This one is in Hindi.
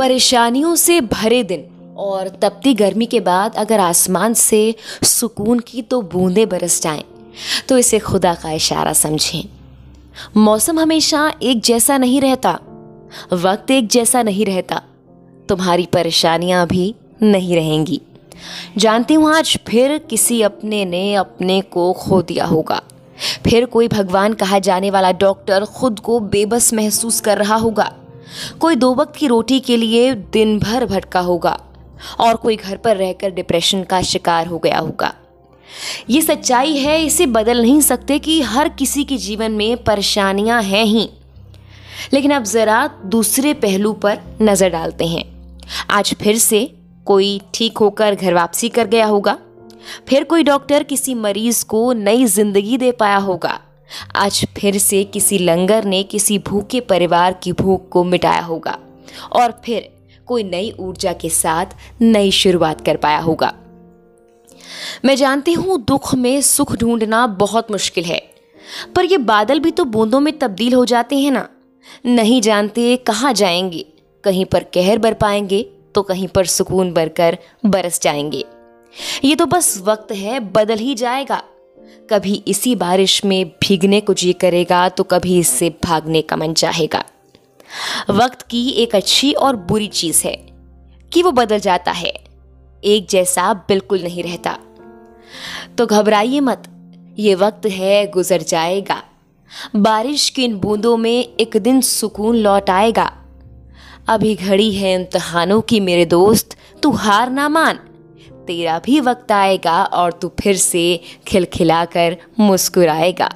परेशानियों से भरे दिन। और तपती गर्मी के बाद अगर आसमान से सुकून की तो बूंदें बरस जाएँ। तो इसे खुदा का इशारा समझें। मौसम हमेशा एक जैसा नहीं रहता। वक्त एक जैसा नहीं रहता। तुम्हारी परेशानियाँ भी नहीं रहेंगी। जानती हूँ आज फिर किसी अपने ने अपने को खो दिया होगा। फिर कोई भगवान कहा जाने वाला डॉक्टर खुद को बेबस महसूस कर रहा होगा। कोई दो वक्त की रोटी के लिए दिन भर भटका होगा और कोई घर पर रहकर डिप्रेशन का शिकार हो गया होगा। ये सच्चाई है, इसे बदल नहीं सकते कि हर किसी के जीवन में परेशानियाँ हैं ही। लेकिन अब ज़रा दूसरे पहलू पर नज़र डालते हैं। आज फिर से कोई ठीक होकर घर वापसी कर गया होगा। फिर कोई डॉक्टर किसी मरीज़ को नई ज़िंदगी दे पाया होगा। आज फिर से किसी लंगर ने किसी भूखे परिवार की भूख को मिटाया होगा और फिर कोई नई ऊर्जा के साथ नई शुरुआत कर पाया होगा। मैं जानती हूँ दुख में सुख ढूंढना बहुत मुश्किल है, पर ये बादल भी तो बूंदों में तब्दील हो जाते हैं ना। नहीं जानते कहाँ जाएँगे, कहीं पर कहर बर पाएँगे तो कहीं पर सुकून बरकर बरस जाएँगे। ये तो बस वक्त है, बदल ही जाएगा। कभी इसी बारिश में भीगने को जी करेगा तो कभी इससे भागने का मन चाहेगा। वक्त की एक अच्छी और बुरी चीज़ है कि वो बदल जाता है, एक जैसा बिल्कुल नहीं रहता। तो घबराइए मत, ये वक्त है, गुजर जाएगा। बारिश की इन बूंदों में एक दिन सुकून लौट आएगा। अभी घड़ी है इम्तहानों की, मेरे दोस्त, तू हार ना मान। तेरा भी वक्त आएगा और तू फिर से खिलखिलाकर मुस्कुराएगा।